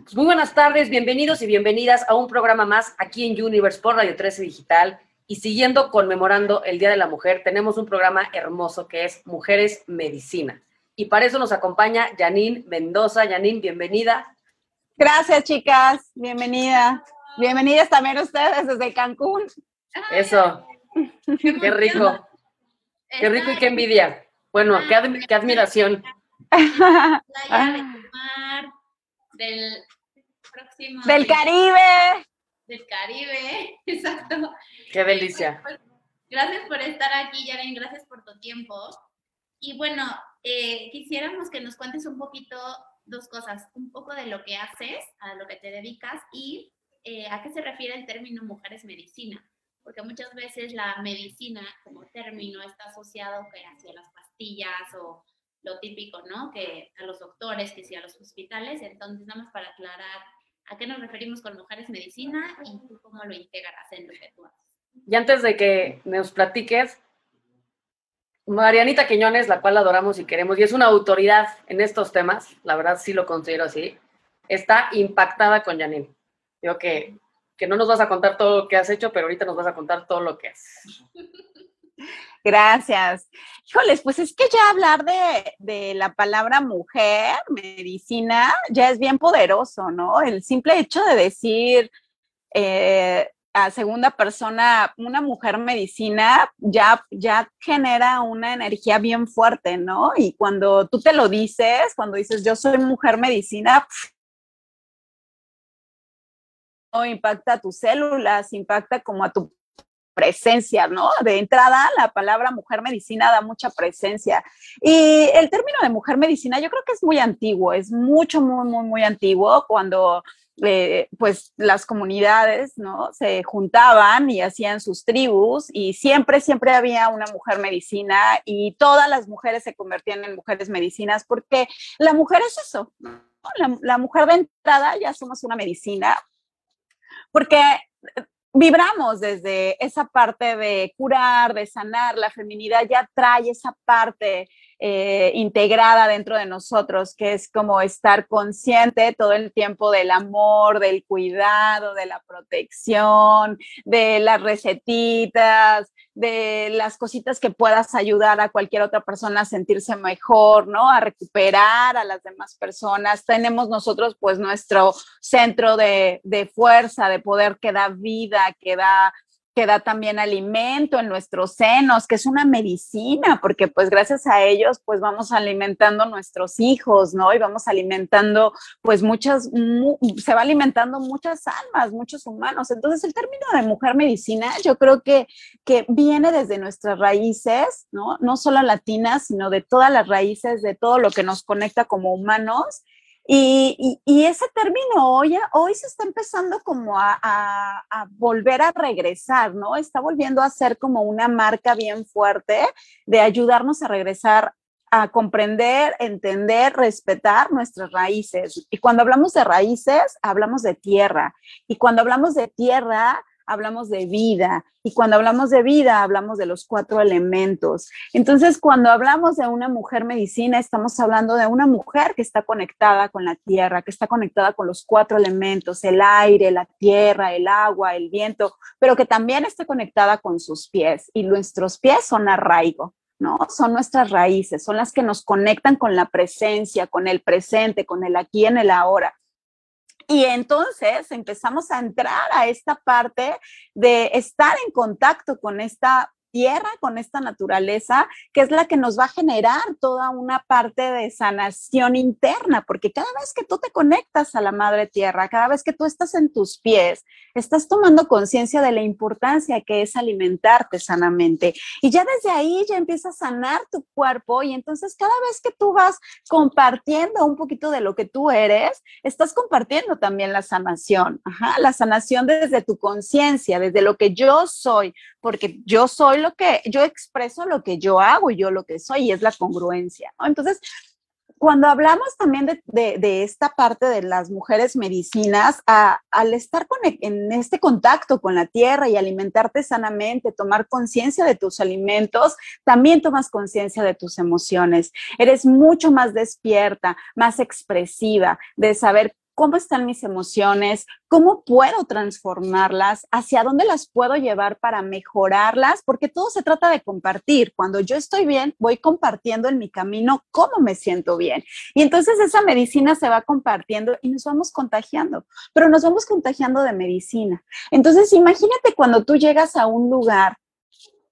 Pues muy buenas tardes, bienvenidos y bienvenidas a un programa más aquí en Universe por Radio 13 Digital. Y siguiendo conmemorando el Día de la Mujer, tenemos un programa hermoso que es Mujeres Medicina. Y para eso nos acompaña Janine Mendoza. Janine, bienvenida. Gracias, chicas. Bienvenida. Bienvenidas también ustedes desde Cancún. Eso. Qué rico. Qué rico y qué envidia. Bueno, qué, qué admiración. del próximo. Del Caribe. Del Caribe, exacto. Qué delicia. Pues, gracias por estar aquí, Yaren, gracias por tu tiempo. Y bueno, eh, quisiéramos que nos cuentes un poquito dos cosas, un poco de lo que haces, a lo que te dedicas y eh, a qué se refiere el término mujeres medicina, porque muchas veces la medicina como término está asociado hacia las pastillas o lo típico, ¿no? Que a los doctores, que sí a los hospitales. Entonces, nada más para aclarar a qué nos referimos con mujeres medicina y tú cómo lo integras en lo que tú haces. Y antes de que nos platiques, Marianita Quiñones, la cual adoramos y queremos, y es una autoridad en estos temas, la verdad sí lo considero así, está impactada con Janine. Digo que, que no nos vas a contar todo lo que has hecho, pero ahorita nos vas a contar todo lo que haces. Gracias. Híjoles, pues es que ya hablar de, la palabra mujer, medicina, ya es bien poderoso, ¿no? El simple hecho de decir eh, a segunda persona, una mujer medicina, ya, ya genera una energía bien fuerte, ¿no? Y cuando tú te lo dices, cuando dices yo soy mujer medicina, impacta a tus células, impacta como a tu presencia, ¿no? De entrada, la palabra mujer medicina da mucha presencia. Y el término de mujer medicina yo creo que es muy antiguo, es mucho, muy, muy, muy antiguo cuando eh, pues las comunidades, ¿no? Se juntaban y hacían sus tribus y siempre, siempre había una mujer medicina y todas las mujeres se convertían en mujeres medicinas porque la mujer es eso, La, la mujer de entrada ya somos una medicina porque vibramos desde esa parte de curar, de sanar, la feminidad ya trae esa parte eh, integrada dentro de nosotros, que es como estar consciente todo el tiempo del amor, del cuidado, de la protección, de las recetitas, de las cositas que puedas ayudar a cualquier otra persona a sentirse mejor, ¿no? A recuperar a las demás personas. Tenemos nosotros pues nuestro centro de, de fuerza, de poder que da vida, que da que da también alimento en nuestros senos, que es una medicina, porque pues gracias a ellos pues vamos alimentando nuestros hijos, ¿no? Y vamos alimentando pues muchas, se va alimentando muchas almas, muchos humanos. Entonces el término de mujer medicina yo creo que, que viene desde nuestras raíces, ¿no? No solo latinas, sino de todas las raíces, de todo lo que nos conecta como humanos y, ese término hoy, hoy se está empezando como a, a, volver a regresar, ¿no? Está volviendo a ser como una marca bien fuerte de ayudarnos a regresar a comprender, entender, respetar nuestras raíces. Y cuando hablamos de raíces, hablamos de tierra. Y cuando hablamos de tierra, hablamos de vida y cuando hablamos de vida hablamos de los cuatro elementos. Entonces, cuando hablamos de una mujer medicina, estamos hablando de una mujer que está conectada con la tierra, que está conectada con los cuatro elementos, el aire, la tierra, el agua, el viento, pero que también está conectada con sus pies y nuestros pies son arraigo. ¿no? Son nuestras raíces, son las que nos conectan con la presencia, con el presente, con el aquí en el ahora. Y entonces empezamos a entrar a esta parte de estar en contacto con esta tierra, con esta naturaleza, que es la que nos va a generar toda una parte de sanación interna, porque cada vez que tú te conectas a la madre tierra, cada vez que tú estás en tus pies, estás tomando conciencia de la importancia que es alimentarte sanamente. Y ya desde ahí ya empieza a sanar tu cuerpo y entonces cada vez que tú vas compartiendo un poquito de lo que tú eres, estás compartiendo también la sanación, la sanación desde tu conciencia, desde lo que yo soy, porque yo soy lo que, yo expreso lo que yo hago y yo lo que soy, y es la congruencia. Entonces, cuando hablamos también de, esta parte de las mujeres medicinas, al estar e, en este contacto con la tierra y alimentarte sanamente, tomar conciencia de tus alimentos, también tomas conciencia de tus emociones. Eres mucho más despierta, más expresiva, de saber cómo están mis emociones, cómo puedo transformarlas, hacia dónde las puedo llevar para mejorarlas, porque todo se trata de compartir. Cuando yo estoy bien, voy compartiendo en mi camino cómo me siento bien. Y entonces esa medicina se va compartiendo y nos vamos contagiando, pero nos vamos contagiando de medicina. Entonces, imagínate cuando tú llegas a un lugar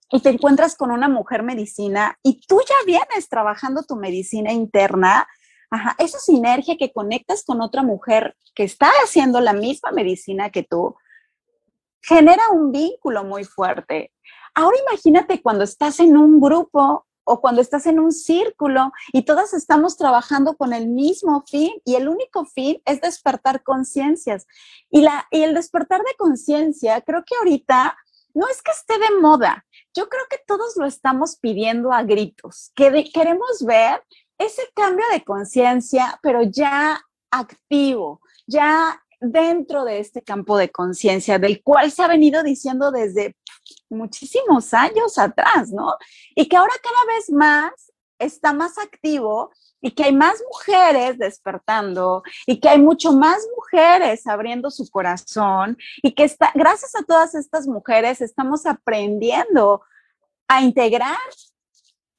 y te encuentras con una mujer medicina y tú ya vienes trabajando tu medicina interna, Ajá, esa sinergia que conectas con otra mujer que está haciendo la misma medicina que tú, genera un vínculo muy fuerte. Ahora imagínate cuando estás en un grupo o cuando estás en un círculo y todas estamos trabajando con el mismo fin y el único fin es despertar conciencias. Y, y el despertar de conciencia, creo que ahorita no es que esté de moda, yo creo que todos lo estamos pidiendo a gritos, que queremos ver ese cambio de conciencia, pero ya activo, ya dentro de este campo de conciencia, del cual se ha venido diciendo desde muchísimos años atrás, ¿no? Y que ahora cada vez más está más activo y que hay más mujeres despertando y que hay mucho más mujeres abriendo su corazón y que está, gracias a todas estas mujeres estamos aprendiendo a integrar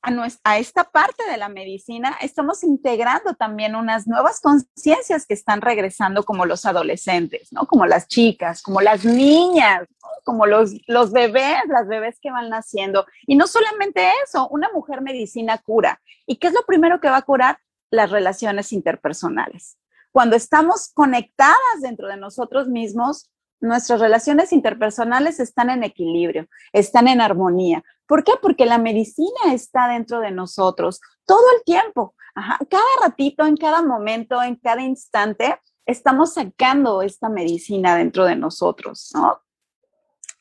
a, esta parte de la medicina, estamos integrando también unas nuevas conciencias que están regresando como los adolescentes, ¿no? Como las chicas, como las niñas, como los, los bebés, las bebés que van naciendo. Y no solamente eso, una mujer medicina cura. ¿Y qué es lo primero que va a curar? Las relaciones interpersonales. Cuando estamos conectadas dentro de nosotros mismos, nuestras relaciones interpersonales están en equilibrio, están en armonía. ¿Por qué? Porque la medicina está dentro de nosotros todo el tiempo. Cada ratito, en cada momento, en cada instante, estamos sacando esta medicina dentro de nosotros, ¿no?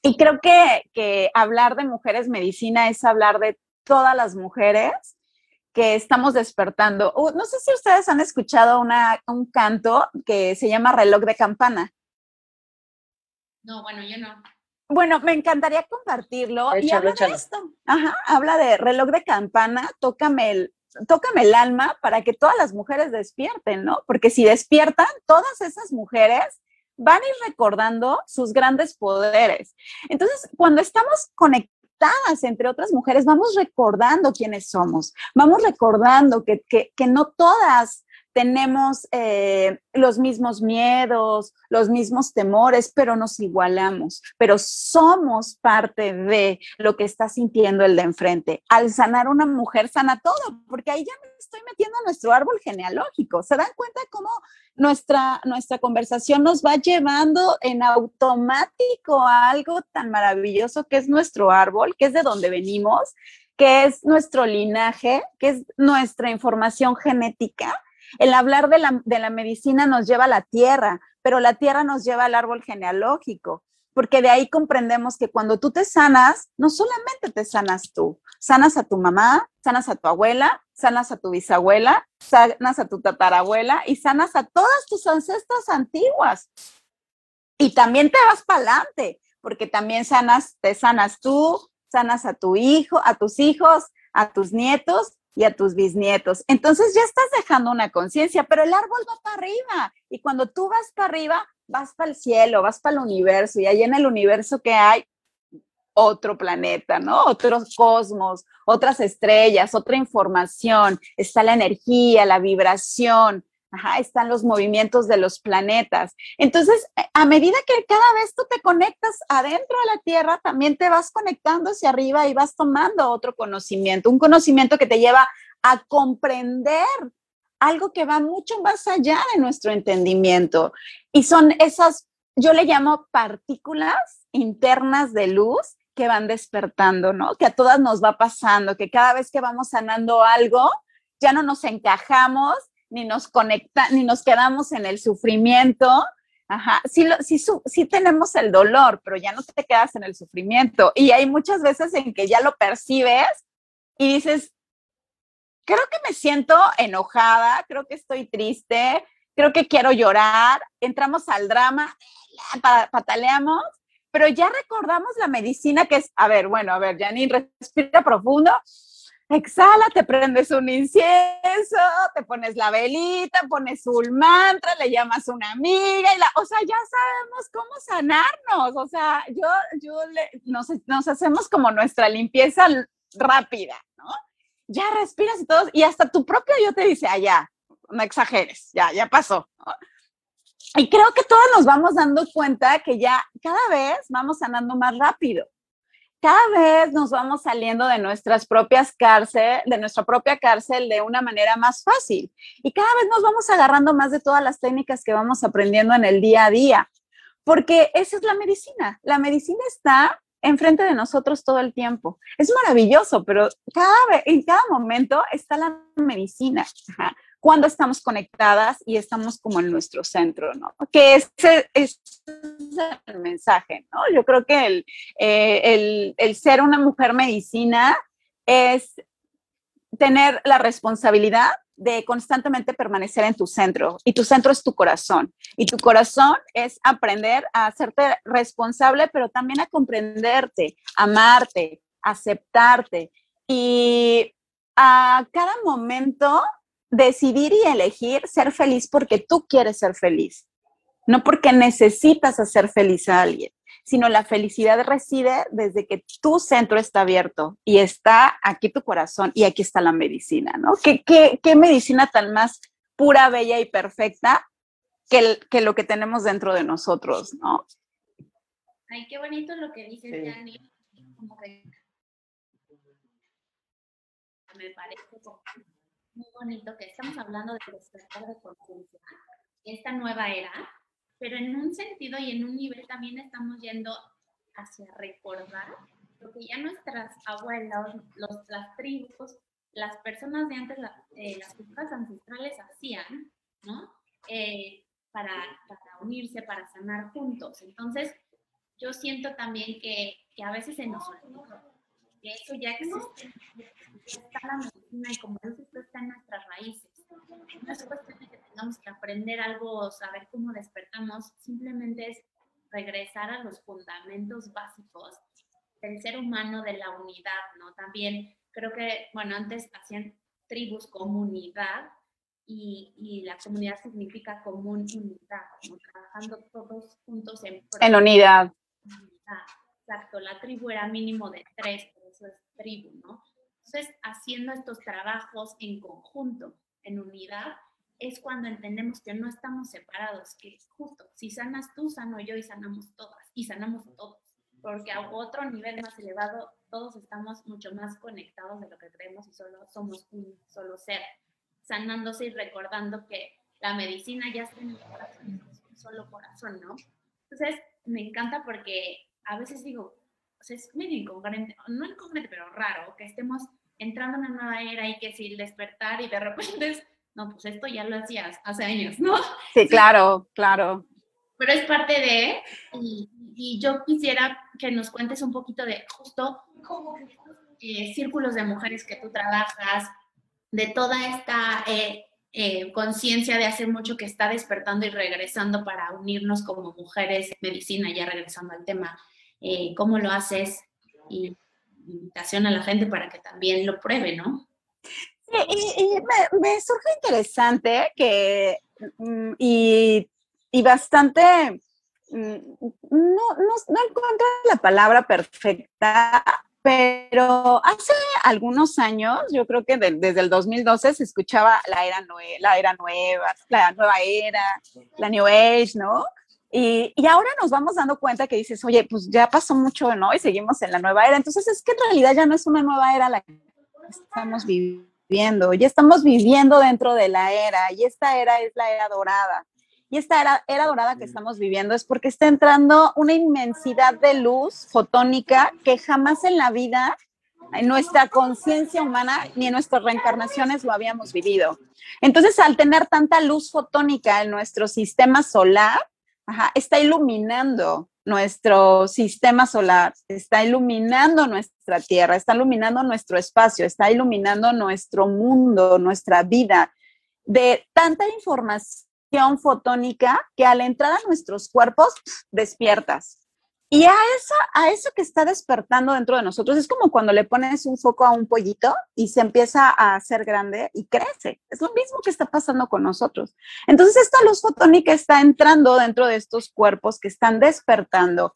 Y creo que, hablar de mujeres medicina es hablar de todas las mujeres que estamos despertando. Uh, no sé si ustedes han escuchado un canto que se llama reloj de campana. No, bueno, yo no. Bueno, me encantaría compartirlo. y habla de esto. Ajá, habla de reloj de campana, tócame el, tócame el alma para que todas las mujeres despierten, ¿no? Porque si despiertan, todas esas mujeres van a ir recordando sus grandes poderes. Entonces, cuando estamos conectadas entre otras mujeres, vamos recordando quiénes somos, vamos recordando que, que, que no todas tenemos eh, los mismos miedos, los mismos temores, pero nos igualamos, pero somos parte de lo que está sintiendo el de enfrente. Al sanar una mujer, sana todo, porque ahí ya me estoy metiendo a nuestro árbol genealógico. ¿Se dan cuenta cómo nuestra, nuestra conversación nos va llevando en automático a algo tan maravilloso que es nuestro árbol, que es de donde venimos? que es nuestro linaje, que es nuestra información genética, el hablar de la, medicina nos lleva a la tierra, pero la tierra nos lleva al árbol genealógico, porque de ahí comprendemos que cuando tú te sanas, no solamente te sanas tú, sanas a tu mamá, sanas a tu abuela, sanas a tu bisabuela, sanas a tu tatarabuela y sanas a todas tus ancestras antiguas. Y también te vas para adelante, porque también sanas, te sanas tú, sanas a tu hijo, a tus hijos, a tus nietos y a tus bisnietos. Entonces ya estás dejando una conciencia, pero el árbol va para arriba y cuando tú vas para arriba, vas para el cielo, vas para el universo y ahí en el universo que hay otro planeta, ¿no? Otros cosmos, otras estrellas, otra información, está la energía, la vibración, Ajá, están los movimientos de los planetas. Entonces, eh, a medida que cada vez tú te conectas adentro de la Tierra, también te vas conectando hacia arriba y vas tomando otro conocimiento, un conocimiento que te lleva a comprender algo que va mucho más allá de nuestro entendimiento. Y son esas, yo le llamo partículas internas de luz que van despertando, ¿no? Que a todas nos va pasando, que cada vez que vamos sanando algo, ya no nos encajamos ni nos conecta, ni nos quedamos en el sufrimiento. Ajá, sí, sí, sí tenemos el dolor, pero ya no te quedas en el sufrimiento. Y hay muchas veces en que ya lo percibes y dices, creo que me siento enojada, creo que estoy triste, creo que quiero llorar, entramos al drama, pataleamos, pero ya recordamos la medicina que es, a ver, bueno, a ver, Janine, respira profundo, exhala, te prendes un incienso, te pones la velita, pones un mantra, le llamas a una amiga y la, o sea, ya sabemos cómo sanarnos, o sea, yo, yo nos, nos hacemos como nuestra limpieza rápida, ¿no? Ya respiras y todo, y hasta tu propio yo te dice, ah, ya, no exageres, ya, ya pasó. Y creo que todos nos vamos dando cuenta que ya cada vez vamos sanando más rápido cada vez nos vamos saliendo de nuestras propias cárceles, de nuestra propia cárcel de una manera más fácil. Y cada vez nos vamos agarrando más de todas las técnicas que vamos aprendiendo en el día a día, porque esa es la medicina. La medicina está enfrente de nosotros todo el tiempo. Es maravilloso, pero cada vez, en cada momento está la medicina cuando estamos conectadas y estamos como en nuestro centro, ¿no? Que es el mensaje, ¿no? Yo creo que el, eh, el ser una mujer medicina es tener la responsabilidad de constantemente permanecer en tu centro y tu centro es tu corazón y tu corazón es aprender a hacerte responsable, pero también a comprenderte, amarte, aceptarte y a cada momento decidir y elegir ser feliz porque tú quieres ser feliz, no porque necesitas hacer feliz a alguien, sino la felicidad reside desde que tu centro está abierto y está aquí tu corazón y aquí está la medicina, ¿no? ¿Qué, qué, medicina tan más pura, bella y perfecta que, que, lo que tenemos dentro de nosotros, ¿no? Ay, qué bonito lo que dices, sí. Como que me parece muy bonito que estamos hablando de despertar de conciencia, esta nueva era, pero en un sentido y en un nivel también estamos yendo hacia recordar lo que ya nuestras abuelas, los, las tribus, las personas de antes, eh, las culturas ancestrales hacían, ¿no? Eh, para, para, unirse, para sanar juntos. Entonces, yo siento también que, que a veces se nos olvida que eso ya existe, ya está la medicina y como dices, está en nuestras raíces. No es cuestión de tengamos que aprender algo, saber cómo despertamos, simplemente es regresar a los fundamentos básicos del ser humano, de la unidad, ¿no? También creo que, bueno, antes hacían tribus, comunidad, y, y, la comunidad significa común unidad, como trabajando todos juntos en... En unidad. Exacto, la tribu era mínimo de tres, es tribu, ¿no? Entonces, haciendo estos trabajos en conjunto, en unidad, es cuando entendemos que no estamos separados, que justo, si sanas tú, sano yo y sanamos todas, y sanamos todos, porque a otro nivel más elevado, todos estamos mucho más conectados de lo que creemos y solo somos un solo ser, sanándose y recordando que la medicina ya está en el corazón, un solo corazón, ¿no? Entonces, me encanta porque a veces digo, o sea, es medio incongruente, no incongruente, pero raro, que estemos entrando en una nueva era y que si despertar y de repente es, no, pues esto ya lo hacías hace años, ¿no? Sí, claro, claro. Pero es parte de, y, y yo quisiera que nos cuentes un poquito de justo eh, círculos de mujeres que tú trabajas, de toda esta eh, eh, conciencia de hace mucho que está despertando y regresando para unirnos como mujeres, medicina, ya regresando al tema, cómo lo haces y invitación a la gente para que también lo pruebe, ¿no? Sí, y, me, surge interesante que, mm, y, y bastante, mm, no, no, no encuentro la palabra perfecta, pero hace algunos años, yo creo que desde el 2012 se escuchaba la era, la era nueva, la nueva era, la New Age, ¿no? Y, y, ahora nos vamos dando cuenta que dices, oye, pues ya pasó mucho, ¿no? Y seguimos en la nueva era. Entonces es que en realidad ya no es una nueva era la que estamos viviendo, ya estamos viviendo dentro de la era y esta era es la era dorada. Y esta era, era dorada que estamos viviendo es porque está entrando una inmensidad de luz fotónica que jamás en la vida, en nuestra conciencia humana ni en nuestras reencarnaciones lo habíamos vivido. Entonces, al tener tanta luz fotónica en nuestro sistema solar, está iluminando nuestro sistema solar, está iluminando nuestra tierra, está iluminando nuestro espacio, está iluminando nuestro mundo, nuestra vida, de tanta información fotónica que al entrar a nuestros cuerpos despiertas. Y a eso, a eso que está despertando dentro de nosotros, es como cuando le pones un foco a un pollito y se empieza a hacer grande y crece. Es lo mismo que está pasando con nosotros. Entonces, esta luz fotónica está entrando dentro de estos cuerpos que están despertando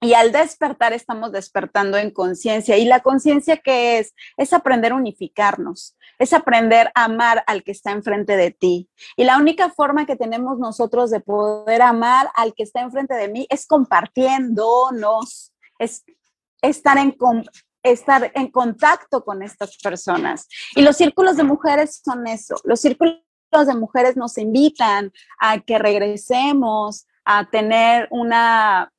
y al despertar estamos despertando en conciencia. ¿Y la conciencia qué es? Es aprender a unificarnos, es aprender a amar al que está enfrente de ti. Y la única forma que tenemos nosotros de poder amar al que está enfrente de mí es compartiéndonos, es estar en, estar en contacto con estas personas. Y los círculos de mujeres son eso. Los círculos de mujeres nos invitan a que regresemos a tener una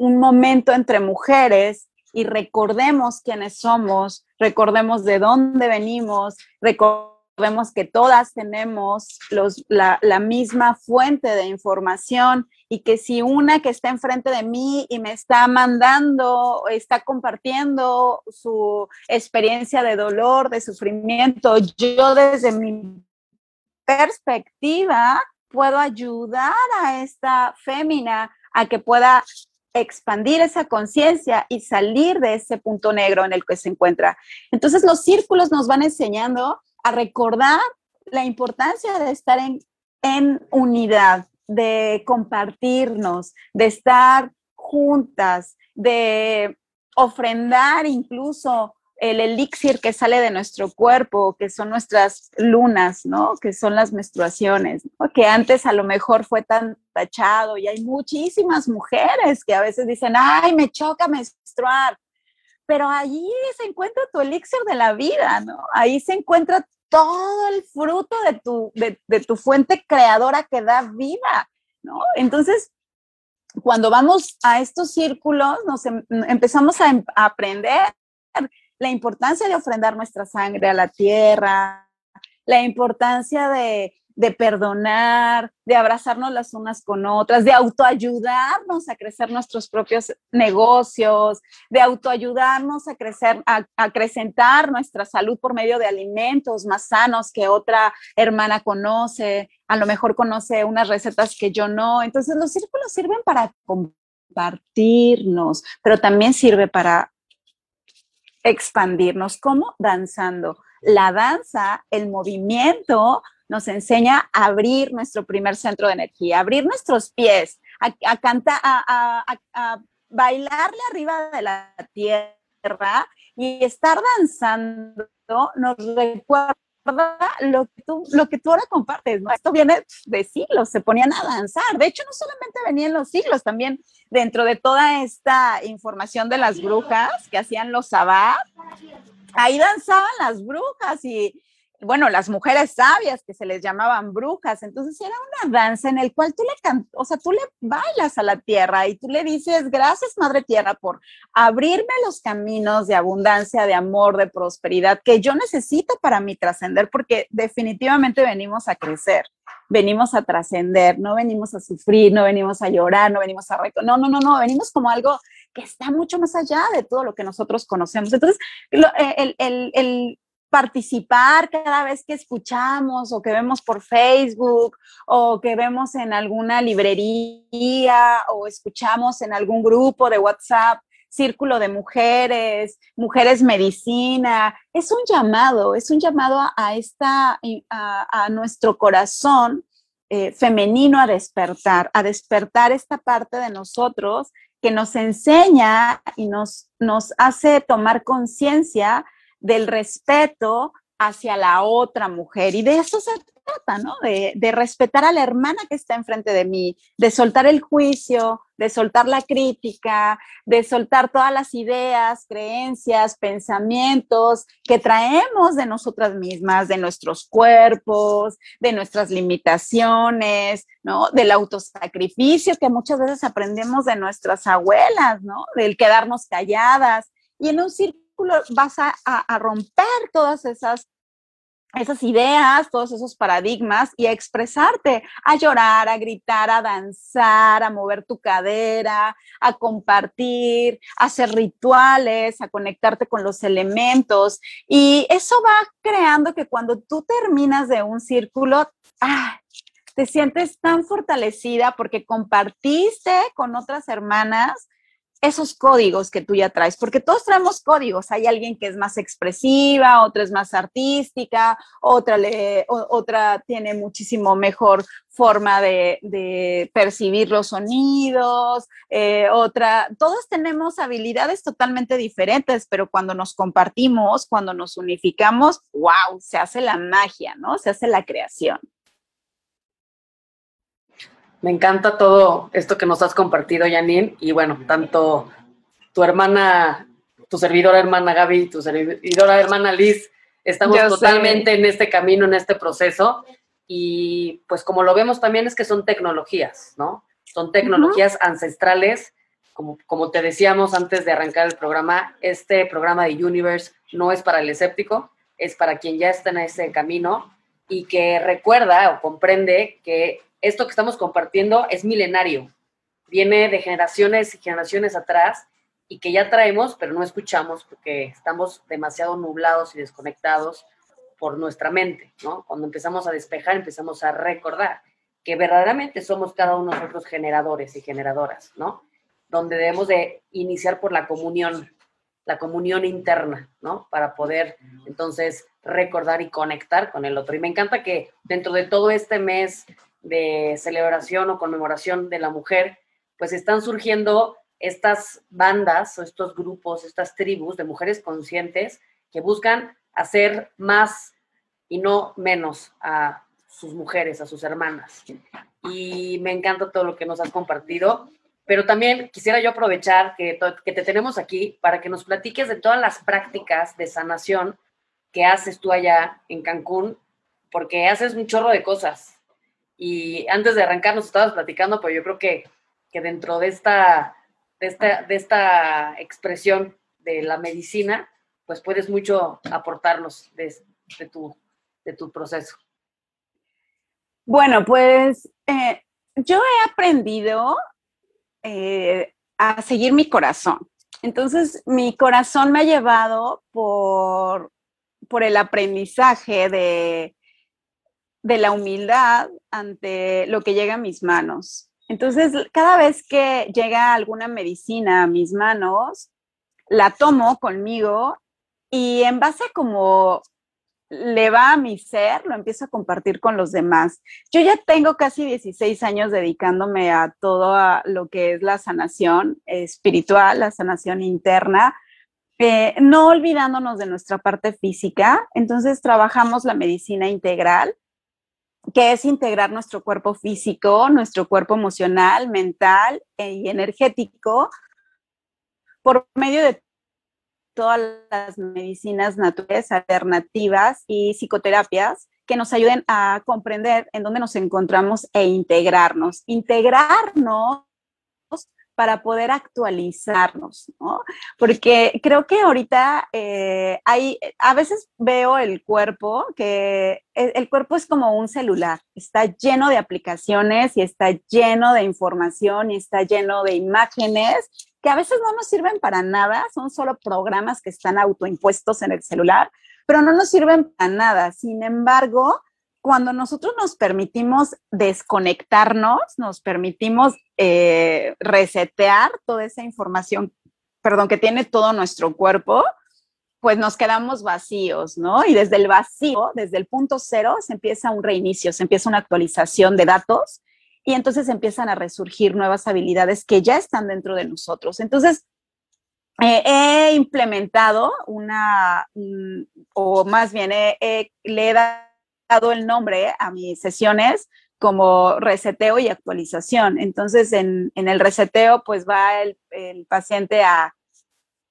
un momento entre mujeres y recordemos quiénes somos, recordemos de dónde venimos, recordemos que todas tenemos los, la, la, misma fuente de información y que si una que está enfrente de mí y me está mandando, está compartiendo su experiencia de dolor, de sufrimiento, yo desde mi perspectiva puedo ayudar a esta fémina a que pueda expandir esa conciencia y salir de ese punto negro en el que se encuentra. Entonces los círculos nos van enseñando a recordar la importancia de estar en, en unidad, de compartirnos, de estar juntas, de ofrendar incluso el elixir que sale de nuestro cuerpo, que son nuestras lunas, ¿no? Que son las menstruaciones, que antes a lo mejor fue tan tachado y hay muchísimas mujeres que a veces dicen, ay, me choca menstruar, pero allí se encuentra tu elixir de la vida, ¿no? Ahí se encuentra todo el fruto de tu, de, tu fuente creadora que da vida, ¿no? Entonces, cuando vamos a estos círculos, nos em, empezamos a, em, a aprender la importancia de ofrendar nuestra sangre a la tierra, la importancia de, perdonar, de abrazarnos las unas con otras, de autoayudarnos a crecer nuestros propios negocios, de autoayudarnos a crecer, a, acrecentar nuestra salud por medio de alimentos más sanos que otra hermana conoce, a lo mejor conoce unas recetas que yo no. Entonces los círculos sirven para compartirnos, pero también sirve para expandirnos. como Danzando. La danza, el movimiento, nos enseña a abrir nuestro primer centro de energía, abrir nuestros pies, a, cantar, a, a, bailarle arriba de la tierra y estar danzando nos recuerda lo que tú, lo que tú ahora compartes, ¿no? Esto viene de siglos, se ponían a danzar. De hecho, no solamente venían los siglos, también dentro de toda esta información de las brujas que hacían los sabbat, ahí danzaban las brujas y, bueno, las mujeres sabias que se les llamaban brujas. Entonces era una danza en el cual tú le o sea, tú le bailas a la tierra y tú le dices, gracias Madre Tierra por abrirme los caminos de abundancia, de amor, de prosperidad que yo necesito para mi trascender, porque definitivamente venimos a crecer, venimos a trascender, no venimos a sufrir, no venimos a llorar, no venimos a reto, no, no, no, no, venimos como algo que está mucho más allá de todo lo que nosotros conocemos. Entonces, eh, el, el, el participar cada vez que escuchamos o que vemos por Facebook o que vemos en alguna librería o escuchamos en algún grupo de WhatsApp, círculo de mujeres, mujeres medicina, es un llamado, es un llamado a, esta, a, nuestro corazón eh, femenino a despertar, a despertar esta parte de nosotros que nos enseña y nos, nos hace tomar conciencia del respeto hacia la otra mujer. Y de eso se trata, ¿no? De, respetar a la hermana que está enfrente de mí, de soltar el juicio, de soltar la crítica, de soltar todas las ideas, creencias, pensamientos que traemos de nosotras mismas, de nuestros cuerpos, de nuestras limitaciones, ¿no? Del autosacrificio que muchas veces aprendemos de nuestras abuelas, ¿no? Del quedarnos calladas. Y en un círculo vas a, romper todas esas esas ideas, todos esos paradigmas y a expresarte, a llorar, a gritar, a danzar, a mover tu cadera, a compartir, a hacer rituales, a conectarte con los elementos. Y eso va creando que cuando tú terminas de un círculo, te sientes tan fortalecida porque compartiste con otras hermanas esos códigos que tú ya traes, porque todos traemos códigos. Hay alguien que es más expresiva, otra es más artística, otra, le, otra tiene muchísimo mejor forma de, percibir los sonidos, eh, otra, todos tenemos habilidades totalmente diferentes, pero cuando nos compartimos, cuando nos unificamos, wow, se hace la magia, ¿no? Se hace la creación. Me encanta todo esto que nos has compartido, Janine, y bueno, tanto tu hermana, tu servidora hermana Gaby, tu servidora hermana Liz, estamos totalmente en este camino, en este proceso, y pues como lo vemos también es que son tecnologías, ¿no? Son tecnologías ancestrales, como, como te decíamos antes de arrancar el programa, este programa de Universe no es para el escéptico, es para quien ya está en ese camino y que recuerda o comprende que esto que estamos compartiendo es milenario, viene de generaciones y generaciones atrás y que ya traemos, pero no escuchamos porque estamos demasiado nublados y desconectados por nuestra mente, ¿no? Cuando empezamos a despejar, empezamos a recordar que verdaderamente somos cada uno de nosotros generadores y generadoras, ¿no? Donde debemos de iniciar por la comunión, la comunión interna, ¿no? Para poder entonces recordar y conectar con el otro. Y me encanta que dentro de todo este mes de celebración o conmemoración de la mujer, pues están surgiendo estas bandas o estos grupos, estas tribus de mujeres conscientes que buscan hacer más y no menos a sus mujeres, a sus hermanas. Y me encanta todo lo que nos has compartido, pero también quisiera yo aprovechar que, que te tenemos aquí para que nos platiques de todas las prácticas de sanación que haces tú allá en Cancún, porque haces un chorro de cosas. Y antes de arrancar nos estabas platicando, pero yo creo que, dentro de esta, de esta, de esta expresión de la medicina, pues puedes mucho aportarnos de, tu, de tu proceso. Bueno, pues eh, yo he aprendido eh, a seguir mi corazón. Entonces, mi corazón me ha llevado por, por el aprendizaje de, de la humildad ante lo que llega a mis manos. Entonces, cada vez que llega alguna medicina a mis manos, la tomo conmigo y en base a cómo le va a mi ser, lo empiezo a compartir con los demás. Yo ya tengo casi 16 años dedicándome a todo lo que es la sanación espiritual, la sanación interna, eh, no olvidándonos de nuestra parte física. Entonces, trabajamos la medicina integral que es integrar nuestro cuerpo físico, nuestro cuerpo emocional, mental e, y energético por medio de todas las medicinas naturales, alternativas y psicoterapias que nos ayuden a comprender en dónde nos encontramos e integrarnos. Integrarnos para poder actualizarnos, ¿no? Porque creo que ahorita eh, hay, a veces veo el cuerpo, que e, el, cuerpo es como un celular, está lleno de aplicaciones y está lleno de información y está lleno de imágenes que a veces no nos sirven para nada, son solo programas que están autoimpuestos en el celular, pero no nos sirven para nada. Sin embargo, cuando nosotros nos permitimos desconectarnos, nos permitimos eh, resetear toda esa información, perdón, que tiene todo nuestro cuerpo, pues nos quedamos vacíos, ¿no? Y desde el vacío, desde el punto cero, se empieza un reinicio, se empieza una actualización de datos y entonces empiezan a resurgir nuevas habilidades que ya están dentro de nosotros. Entonces, eh, he implementado una, o más bien le he dado el nombre a mis sesiones como reseteo y actualización. Entonces, en, el reseteo, pues va el, paciente a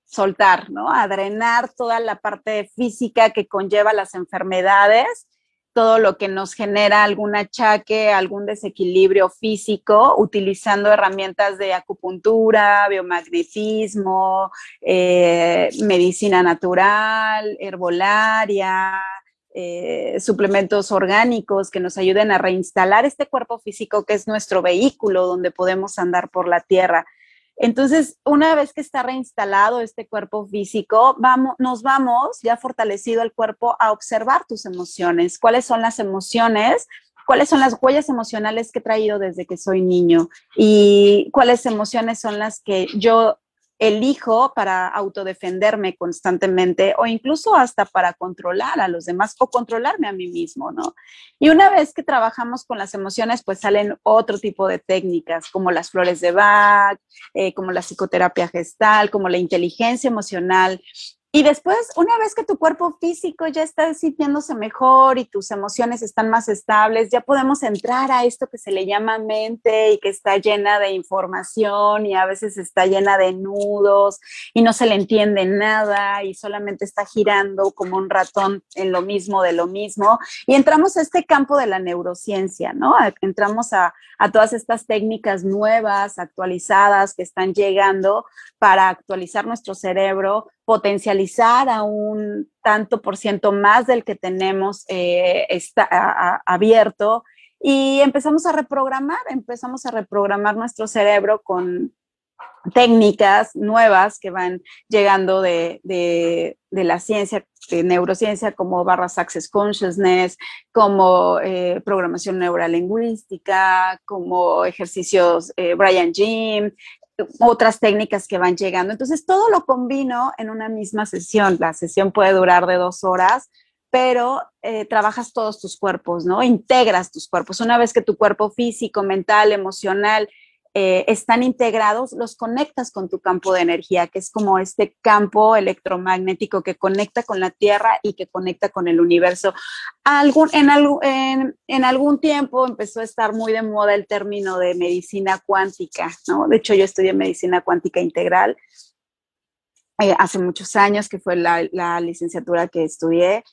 soltar, ¿no? A drenar toda la parte física que conlleva las enfermedades, todo lo que nos genera algún achaque, algún desequilibrio físico, utilizando herramientas de acupuntura, biomagnetismo, eh, medicina natural, herbolaria, eh, suplementos orgánicos que nos ayuden a reinstalar este cuerpo físico que es nuestro vehículo donde podemos andar por la tierra. Entonces, una vez que está reinstalado este cuerpo físico, vamos, nos vamos, ya fortalecido el cuerpo, a observar tus emociones. ¿Cuáles son las emociones cuáles son las huellas emocionales que he traído desde que soy niño y cuáles emociones son las que yo elijo para autodefenderme constantemente o incluso hasta para controlar a los demás o controlarme a mí mismo, ¿no? Y una vez que trabajamos con las emociones, pues salen otro tipo de técnicas como las flores de Bach, eh, como la psicoterapia gestal, como la inteligencia emocional, y después, una vez que tu cuerpo físico ya está sintiéndose mejor y tus emociones están más estables, ya podemos entrar a esto que se le llama mente y que está llena de información y a veces está llena de nudos y no se le entiende nada y solamente está girando como un ratón en lo mismo de lo mismo. Y entramos a este campo de la neurociencia, ¿no? Entramos a, a todas estas técnicas nuevas, actualizadas que están llegando para actualizar nuestro cerebro potencializar a un tanto por ciento más del que tenemos eh, está, abierto y empezamos a reprogramar, empezamos a reprogramar nuestro cerebro con técnicas nuevas que van llegando de, la ciencia, de neurociencia, como barras Access Consciousness, como eh, programación neurolingüística, como ejercicios eh, Brian Jim, otras técnicas que van llegando. Entonces, todo lo combino en una misma sesión. La sesión puede durar de dos horas, pero eh, trabajas todos tus cuerpos, ¿no? Integras tus cuerpos. Una vez que tu cuerpo físico, mental, emocional eh, están integrados, los conectas con tu campo de energía, que es como este campo electromagnético que conecta con la Tierra y que conecta con el universo. Algún, en, en, en, algún tiempo empezó a estar muy de moda el término de medicina cuántica, ¿no? De hecho, yo estudié medicina cuántica integral eh, hace muchos años, que fue la, la licenciatura que estudié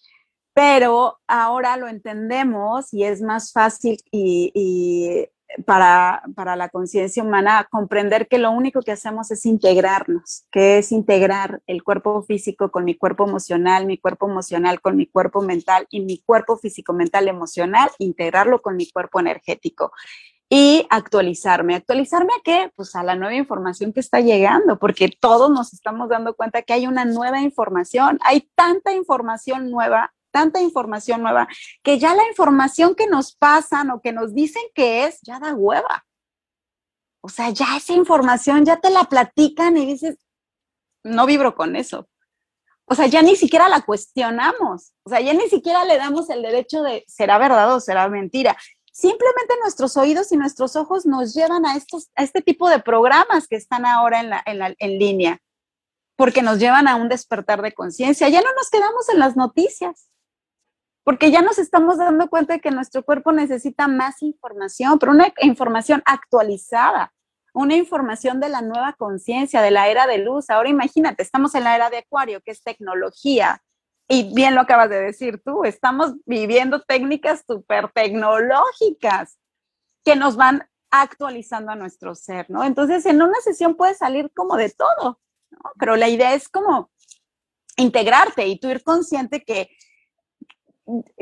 pero ahora lo entendemos y es más fácil y, y para, para la conciencia humana comprender que lo único que hacemos es integrarnos, que es integrar el cuerpo físico con mi cuerpo emocional, mi cuerpo emocional con mi cuerpo mental y mi cuerpo físico, mental, emocional, integrarlo con mi cuerpo energético y actualizarme. ¿Actualizarme a qué? Pues a la nueva información que está llegando, porque todos nos estamos dando cuenta que hay una nueva información, hay tanta información nueva tanta información nueva que ya la información que nos pasan o que nos dicen que es, ya da hueva. O sea, ya esa información ya te la platican y dices, no vibro con eso. O sea, ya ni siquiera la cuestionamos. O sea, ya ni siquiera le damos el derecho de, ¿será verdad o será mentira? Simplemente nuestros oídos y nuestros ojos nos llevan a, estos, a este tipo de programas que están ahora en, la, en, la, en línea, porque nos llevan a un despertar de conciencia. Ya no nos quedamos en las noticias porque ya nos estamos dando cuenta de que nuestro cuerpo necesita más información, pero una información actualizada, una información de la nueva conciencia, de la era de luz. Ahora imagínate, estamos en la era de Acuario, que es tecnología. Y bien lo acabas de decir tú, estamos viviendo técnicas súper tecnológicas que nos van actualizando a nuestro ser, ¿no? Entonces, en una sesión puede salir como de todo, ¿no? Pero la idea es como integrarte y tú ir consciente que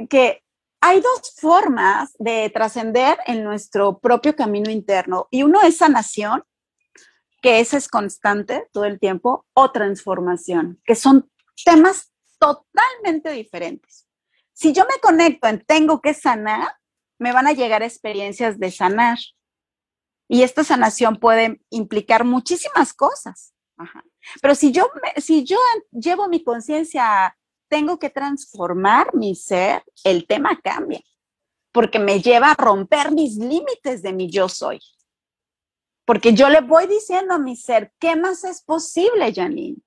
que hay dos formas de trascender en nuestro propio camino interno y uno es sanación, que ese es constante todo el tiempo, o transformación, que son temas totalmente diferentes. Si yo me conecto en tengo que sanar, me van a llegar experiencias de sanar. Y esta sanación puede implicar muchísimas cosas. Pero si yo, si yo llevo mi conciencia tengo que transformar mi ser, el tema cambia, porque me lleva a romper mis límites de mi yo soy. Porque yo le voy diciendo a mi ser, ¿qué más es posible, Janine?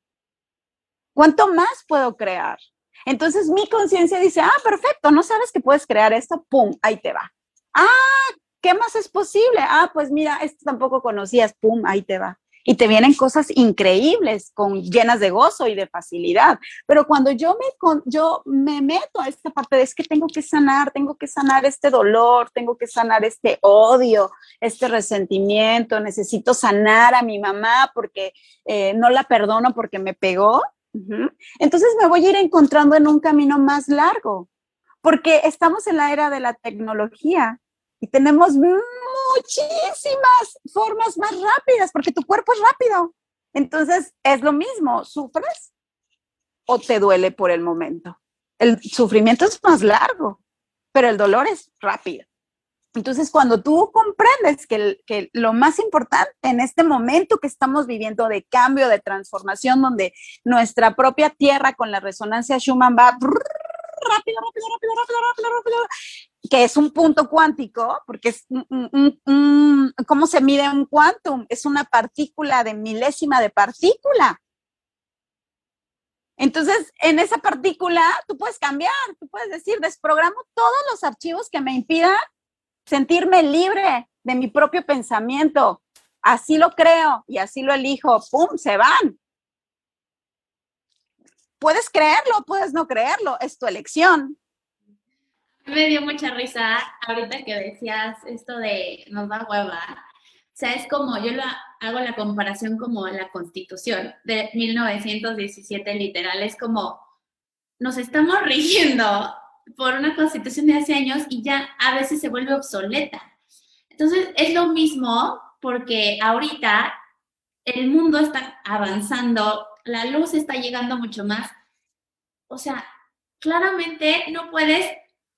¿Cuánto más puedo crear? Entonces mi conciencia dice, ah, perfecto, no sabes que puedes crear esto, pum, ahí te va. Ah, ¿qué más es posible? Ah, pues mira, esto tampoco conocías, pum, ahí te va y te vienen cosas increíbles, con, llenas de gozo y de facilidad. Pero cuando yo me, yo me meto a esta parte de es que tengo que sanar, tengo que sanar este dolor, tengo que sanar este odio, este resentimiento, necesito sanar a mi mamá porque eh, no la perdono porque me pegó. Entonces me voy a ir encontrando en un camino más largo, porque estamos en la era de la tecnología y tenemos muchísimas formas más rápidas, porque tu cuerpo es rápido. Entonces, es lo mismo, ¿sufres o te duele por el momento? El sufrimiento es más largo, pero el dolor es rápido. Entonces, cuando tú comprendes que, que, lo más importante en este momento que estamos viviendo de cambio, de transformación, donde nuestra propia tierra con la resonancia Schumann va rápido, rápido, rápido, rápido, rápido, rápido, que es un punto cuántico, porque es un, ¿cómo se mide un quantum? Es una partícula de milésima de partícula. Entonces, en esa partícula, tú puedes cambiar, tú puedes decir, desprogramo todos los archivos que me impidan sentirme libre de mi propio pensamiento. Así lo creo y así lo elijo. ¡Pum! Se van. Puedes creerlo, puedes no creerlo, es tu elección. Me dio mucha risa ahorita que decías esto de nos da hueva. O sea, es como, yo hago la comparación como la constitución de 1917, literal, es como nos estamos rigiendo por una constitución de hace años y ya a veces se vuelve obsoleta. Entonces, es lo mismo porque ahorita el mundo está avanzando, la luz está llegando mucho más. O sea, claramente no puedes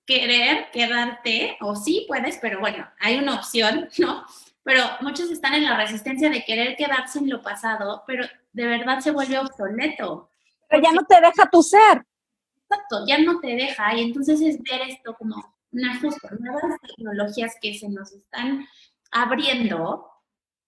querer quedarte, o sí puedes, pero bueno, hay una opción, ¿no? Pero muchos están en la resistencia de querer quedarse en lo pasado, pero de verdad se vuelve obsoleto. Pero ya no te deja tu ser. Exacto, ya no te deja y entonces es ver esto como una justo, nuevas tecnologías que se nos están abriendo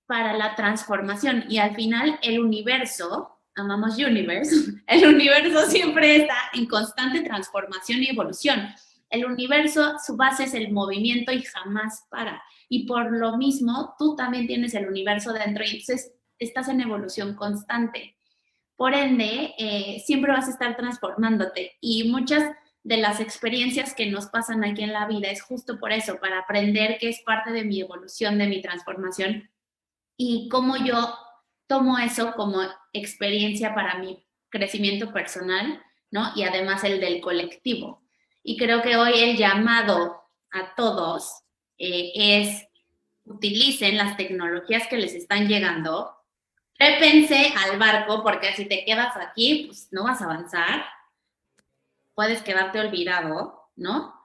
para la transformación y al final el universo, amamos universe, el universo siempre está en constante transformación y evolución. El universo, su base es el movimiento y jamás para. Y por lo mismo, tú también tienes el universo dentro y entonces estás en evolución constante. Por ende, eh, siempre vas a estar transformándote y muchas de las experiencias que nos pasan aquí en la vida es justo por eso, para aprender que es parte de mi evolución, de mi transformación y cómo yo tomo eso como experiencia para mi crecimiento personal, ¿no? Y además el del colectivo. Y creo que hoy el llamado a todos eh, es utilicen las tecnologías que les están llegando Trépense al barco porque si te quedas aquí, pues no vas a avanzar. Puedes quedarte olvidado, ¿no?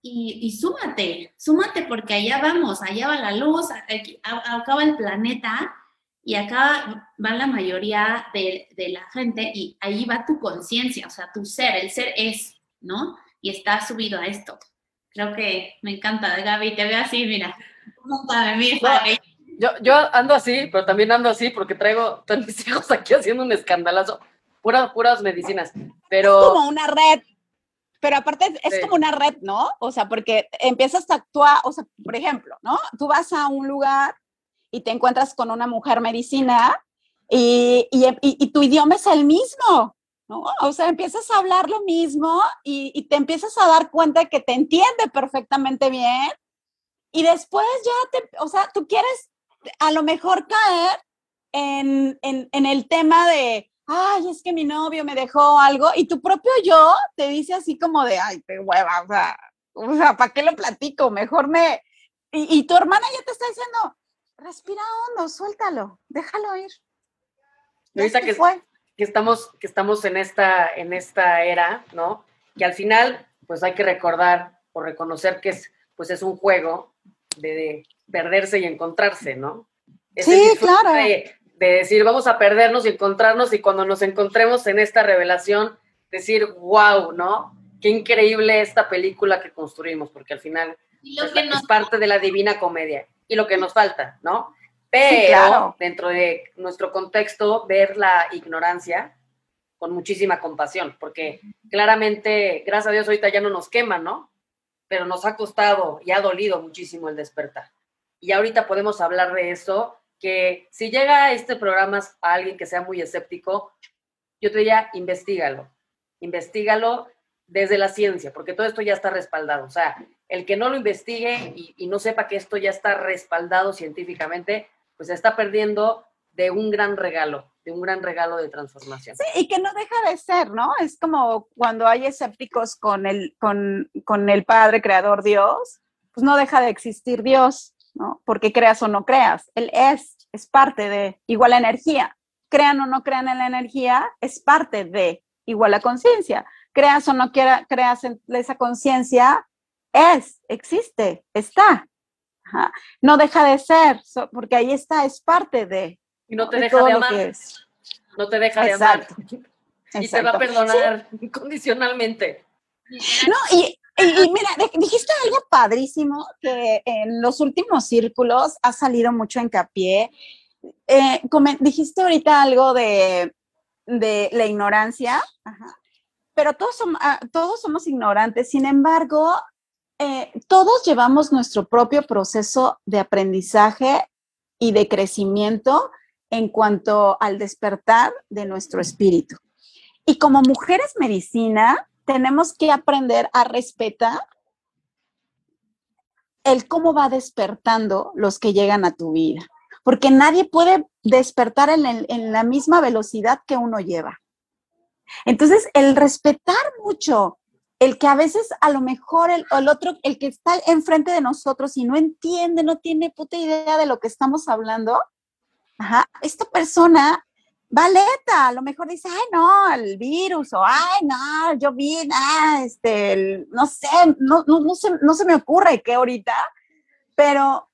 Y, y súmate, súmate porque allá vamos, allá va la luz, acá va el planeta y acá va la mayoría de, de la gente y ahí va tu conciencia, o sea, tu ser, el ser es, ¿no? Y está subido a esto. Creo que me encanta, Gaby, te veo así, mira. ¿Cómo está, mi yo, yo ando así, pero también ando así porque traigo todos mis hijos aquí haciendo un escandalazo. Puras, puras medicinas. Pero. Es como una red. Pero aparte es como una red, ¿no? O sea, porque empiezas a actuar, o sea, por ejemplo, ¿no? Tú vas a un lugar y te encuentras con una mujer medicina y, y, y, tu idioma es el mismo, ¿no? O sea, empiezas a hablar lo mismo y, y, te empiezas a dar cuenta que te entiende perfectamente bien y después ya te, o sea, tú quieres a lo mejor caer en, el tema de, ay, es que mi novio me dejó algo y tu propio yo te dice así como de, ay, qué hueva, o sea, o sea, ¿para qué lo platico? Mejor me... Y, tu hermana ya te está diciendo, respira hondo, suéltalo, déjalo ir. Ahorita que, que, estamos, que estamos en esta, en esta era, ¿no? Que al final, pues hay que recordar o reconocer que es, pues es un juego de, perderse y encontrarse, ¿no? sí, claro. De, decir, vamos a perdernos y encontrarnos y cuando nos encontremos en esta revelación, decir, wow, ¿no? Qué increíble esta película que construimos, porque al final es, parte de la divina comedia y lo que nos falta, ¿no? Pero dentro de nuestro contexto, ver la ignorancia con muchísima compasión, porque claramente, gracias a Dios, ahorita ya no nos queman, ¿no? Pero nos ha costado y ha dolido muchísimo el despertar y ahorita podemos hablar de eso, que si llega a este programa a alguien que sea muy escéptico, yo te diría, investigalo, investigalo desde la ciencia, porque todo esto ya está respaldado. O sea, el que no lo investigue y, no sepa que esto ya está respaldado científicamente, pues está perdiendo de un gran regalo, de un gran regalo de transformación. Sí, y que no deja de ser, ¿no? Es como cuando hay escépticos con el, con, con el Padre Creador Dios, pues no deja de existir Dios. ¿no? Porque creas o no creas, él es, es parte de igual energía. Crean o no crean en la energía, es parte de igual la conciencia. Creas o no quiera, creas en esa conciencia, es, existe, está. No deja de ser, porque ahí está, es parte de. Y no te deja de amar. No te deja de amar. Y te va a perdonar incondicionalmente. No, y, mira, dijiste algo padrísimo que en los últimos círculos ha salido mucho hincapié. Eh, dijiste ahorita algo de, la ignorancia, pero todos, ah, todos somos ignorantes. Sin embargo, eh, todos llevamos nuestro propio proceso de aprendizaje y de crecimiento en cuanto al despertar de nuestro espíritu. Y como mujeres medicina, tenemos que aprender a respetar el cómo va despertando los que llegan a tu vida, porque nadie puede despertar en, la misma velocidad que uno lleva. Entonces, el respetar mucho, el que a veces a lo mejor el, el, otro, el que está enfrente de nosotros y no entiende, no tiene puta idea de lo que estamos hablando, esta persona Valeta, a lo mejor dice, ay, no, el virus, o ay, no, yo vi, ah, este, no sé, no, no, no, se, no se me ocurre qué ahorita, pero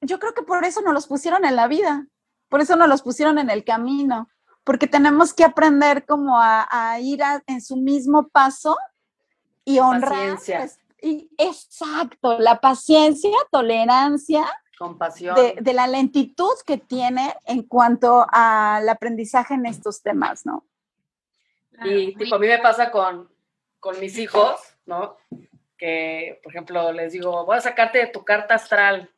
yo creo que por eso nos los pusieron en la vida, por eso nos los pusieron en el camino, porque tenemos que aprender como a, ir en su mismo paso y honrar. Pues, y, exacto, la paciencia, tolerancia Compasión. De, la lentitud que tiene en cuanto al aprendizaje en estos temas, ¿no? Y tipo, a mí me pasa con, con mis hijos, ¿no? Que, por ejemplo, les digo, voy a sacarte de tu carta astral.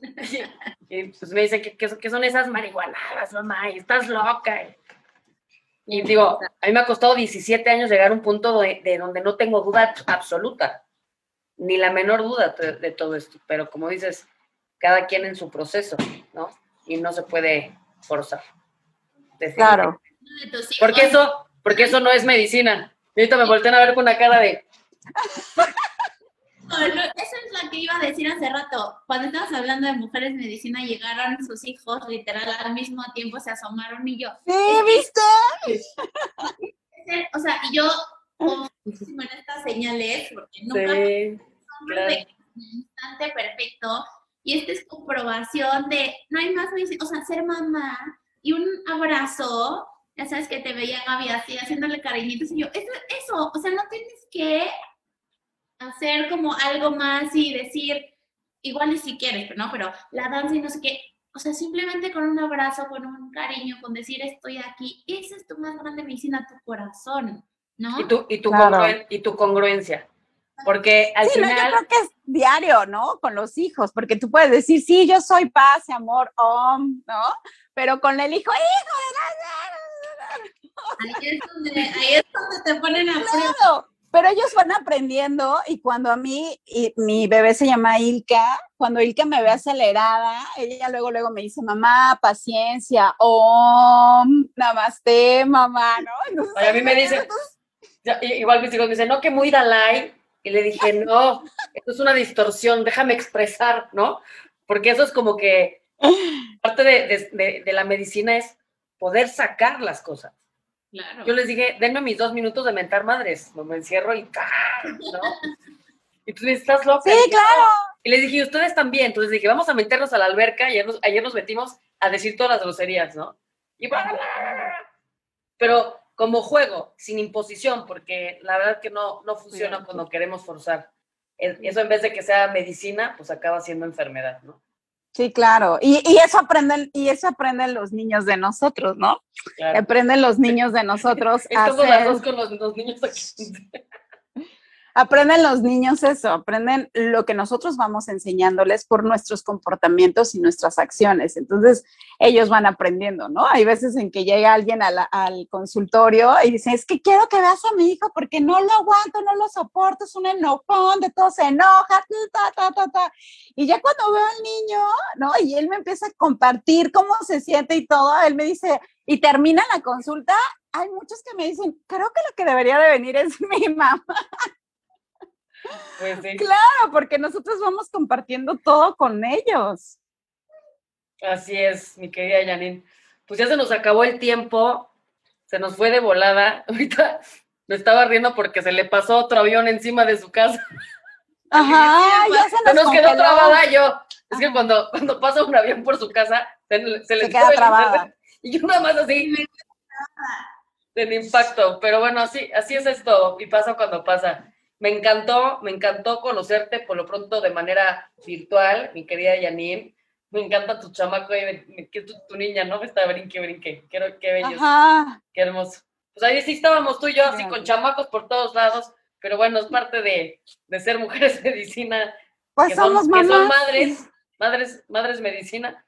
Y, pues me dicen, ¿qué, son esas marihuanadas, mamá? Y estás loca. Y digo, a mí me ha costado 17 años llegar a un punto de, de donde no tengo duda absoluta ni la menor duda de, todo esto, pero como dices, cada quien en su proceso, ¿no? Y no se puede forzar. Claro. Porque eso, porque eso no es medicina. ahorita me voltean a ver con una cara de... eso es lo que iba a decir hace rato. Cuando estabas hablando de mujeres medicina, llegaron sus hijos, literal, al mismo tiempo se asomaron y yo. Sí, ¿viste? o sea, y yo como en estas señales, porque nunca instante perfecto. Y esta es comprobación de, no hay más, o sea, ser mamá y un abrazo, ya sabes que te veía Gaby así, haciéndole cariñitos, y yo, eso, eso, o sea, no tienes que hacer como algo más y decir, igual ni si quieres, ¿no? Pero la danza y no sé qué, o sea, simplemente con un abrazo, con un cariño, con decir estoy aquí, esa es tu más grande medicina, tu corazón, ¿no? Y tu, y tu, y tu congruencia. Porque al final. yo creo que es diario, ¿no? Con los hijos, porque tú puedes decir, sí, yo soy paz y amor, om, ¿no? Pero con el hijo, hijo de Ahí es donde, ahí es donde te ponen a prueba. Pero ellos van aprendiendo y cuando a mí, y mi bebé se llama Ilka, cuando Ilka me ve acelerada, ella luego, luego me dice, mamá, paciencia, om, namaste, mamá, ¿no? a mí me dicen, igual mis hijos me dicen, no, que muy Dalai, y le dije, no, esto es una distorsión, déjame expresar, ¿no? Porque eso es como que parte de, la medicina es poder sacar las cosas. Claro. Yo les dije, denme mis dos minutos de mentar madres, me encierro y ¿no? Y tú estás loca. Sí, claro. Y les dije, ustedes también. Entonces dije, vamos a meternos a la alberca. Y ayer nos, ayer nos metimos a decir todas las groserías, ¿no? Y Pero como juego, sin imposición, porque la verdad que no, no funciona cuando queremos forzar. Eso en vez de que sea medicina, pues acaba siendo enfermedad, ¿no? Sí, claro. Y, y eso aprenden, y eso aprenden los niños de nosotros, ¿no? Aprenden los niños de nosotros. a las dos con los, los niños aquí. Aprenden los niños eso, aprenden lo que nosotros vamos enseñándoles por nuestros comportamientos y nuestras acciones. Entonces, ellos van aprendiendo, ¿no? Hay veces en que llega alguien al consultorio y dice, es que quiero que veas a mi hijo porque no lo aguanto, no lo soporto, es un enojón, de todo se enoja, ta, ta, ta, ta. Y ya cuando veo al niño, ¿no? Y él me empieza a compartir cómo se siente y todo, él me dice, y termina la consulta, hay muchos que me dicen, creo que lo que debería de venir es mi mamá. Pues claro, porque nosotros vamos compartiendo todo con ellos. Así es, mi querida Janine. Pues ya se nos acabó el tiempo, se nos fue de volada. Ahorita me estaba riendo porque se le pasó otro avión encima de su casa. Ajá, ya se se nos quedó trabada yo. Es que cuando, cuando pasa un avión por su casa, se, se le queda trabada. Y yo nada más así. En impacto. Pero bueno, así, así es esto. Y pasa cuando pasa. Me encantó, me encantó conocerte por lo pronto de manera virtual, mi querida Janine. Me encanta tu chamaco, eh, me- que tu, tu niña, ¿no? Me está brinque, brinque. Qué, qué bello. Ajá. Qué hermoso. Pues ahí sí estábamos tú y yo, así con chamacos por todos lados, pero bueno, es parte de, de ser mujeres medicina, Pues que, son, somos que son madres, madres, madres medicina.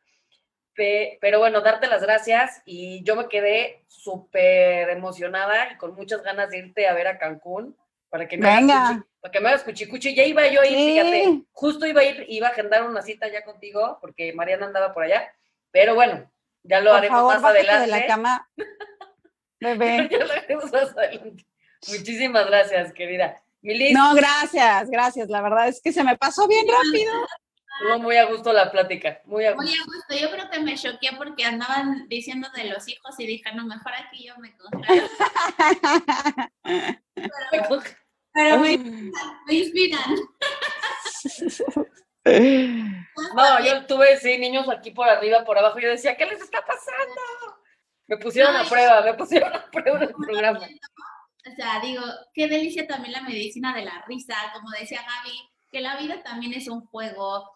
Pe- pero bueno, darte las gracias y yo me quedé súper emocionada y con muchas ganas de irte a ver a Cancún para que me hagas Venga. cuchi- para que me hagas cuchicuchi. Ya iba yo a ir, Sí. fíjate, justo iba a ir, iba a agendar una cita ya contigo porque Mariana andaba por allá, pero bueno, ya lo Por haremos favor, más adelante. de la cama. Bebé. Ya lo haremos más adelante. Muchísimas gracias, querida. Milis, No, gracias, gracias. La verdad es que se me pasó bien rápido. estuvo muy a gusto la plática. Muy a Muy gusto. a gusto. Yo creo que me choqué porque andaban diciendo de los hijos y dije, no, mejor aquí yo me congelo. Pero me, me inspiran. No, yo tuve, sí, niños aquí por arriba, por abajo. Yo decía, ¿qué les está pasando? Me pusieron a prueba, me pusieron a prueba en el programa. O sea, digo, qué delicia también la medicina de la risa, como decía Gaby, que la vida también es un juego.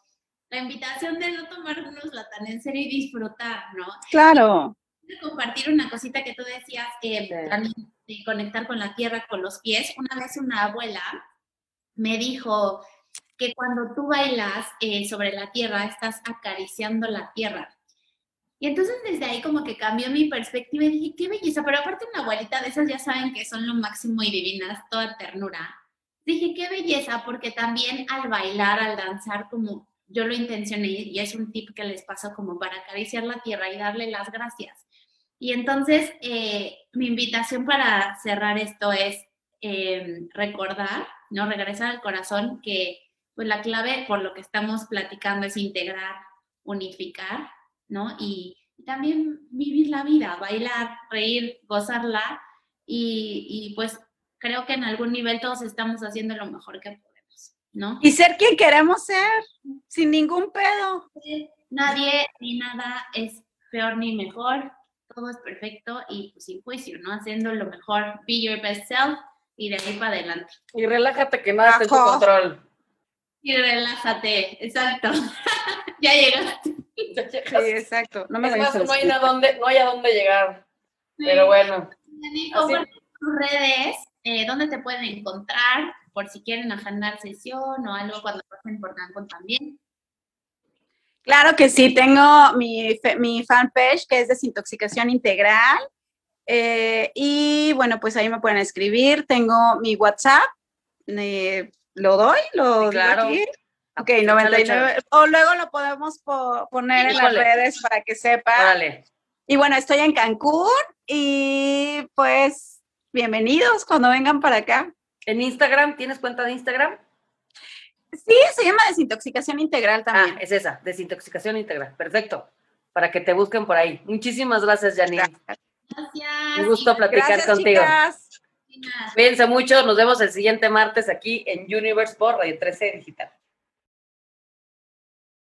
La invitación de no tomárnosla tan en serio y disfrutar, ¿no? Claro. Quiero compartir una cosita que tú decías, eh, Sí. también de conectar con la tierra, con los pies. Una vez una abuela me dijo que cuando tú bailas eh, sobre la tierra, estás acariciando la tierra. Y entonces desde ahí como que cambió mi perspectiva y dije, qué belleza, pero aparte una abuelita de esas ya saben que son lo máximo y divinas, toda ternura. Dije, qué belleza, porque también al bailar, al danzar, como yo lo intencioné y es un tip que les paso como para acariciar la tierra y darle las gracias. Y entonces eh, mi invitación para cerrar esto es eh, recordar, ¿no? Regresar al corazón que pues la clave por lo que estamos platicando es integrar, unificar, ¿no? Y, y también vivir la vida, bailar, reír, gozarla y, y, pues creo que en algún nivel todos estamos haciendo lo mejor que podemos, ¿no? Y ser quien queremos ser, sin ningún pedo. Nadie ni nada es peor ni mejor, todo es perfecto y pues, sin juicio, ¿no? Haciendo lo mejor, be your best self y de ahí para adelante. Y relájate que nada está en tu control. Y relájate, exacto. ya llegaste. Sí, exacto. No me Es más, no hay, a dónde, no hay a dónde llegar. Pero bueno, tus redes, eh, dónde te pueden encontrar, por si quieren agendar sesión o algo cuando pasen por Cancún también. Claro que sí, tengo mi, fanpage que es Desintoxicación Integral. eh, y bueno, pues ahí me pueden escribir. Tengo mi WhatsApp. eh, ¿Lo doy? ¿Lo digo claro. aquí? Ok, Échale, 99. échale. O luego lo podemos po- poner en las redes para que sepan. órale. Y bueno, estoy en Cancún y pues bienvenidos cuando vengan para acá. ¿En Instagram? ¿Tienes cuenta de Instagram? Sí, se llama Desintoxicación Integral también. Ah, es esa, desintoxicación integral. Perfecto. Para que te busquen por ahí. Muchísimas gracias, Janine. Gracias. Un gusto platicar Gracias, contigo. chicas. Cuídense mucho. Nos vemos el siguiente martes aquí en Universe por Radio 13 Digital.